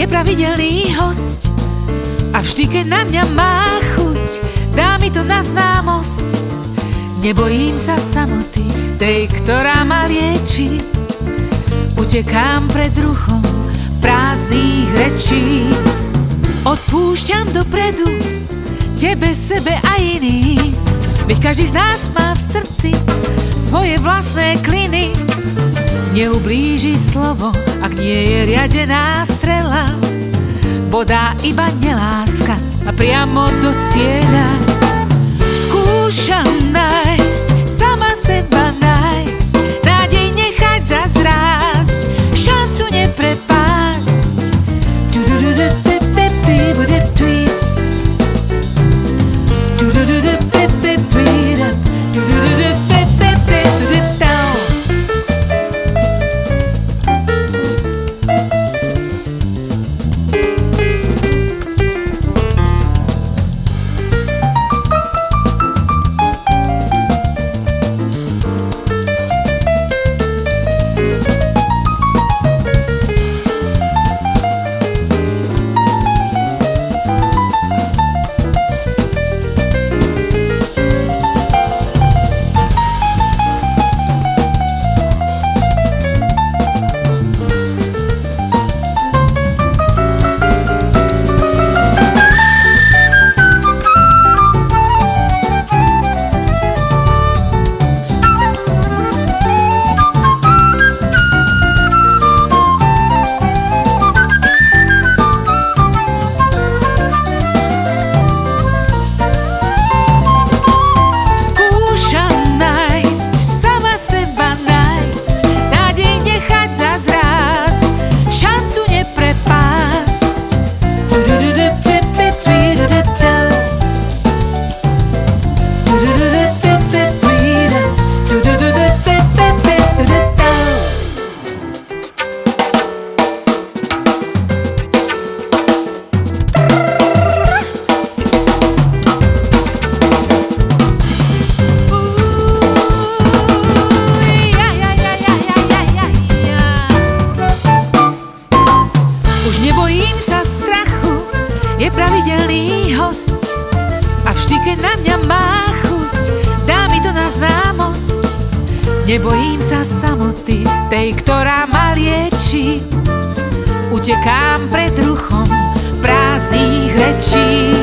je pravidelný host a vždy, keď na mňa má chuť, dá mi to na známosť. Nebojím sa samoty, tej, ktorá ma lieči. Utekám pred ruchom prázdnych rečí. Odpúšťam dopredu, tebe, sebe a iným. Veď každý z nás má v srdci svoje vlastné kliny. Neublíži slovo, ak nie je riadená strela. Bodá iba neláska a priamo do cieľa. je pravidelný host a vždy, keď na mňa má chuť, dá mi to na známosť. Nebojím sa samoty, tej, ktorá ma lieči. Utekám pred ruchom prázdnych rečí.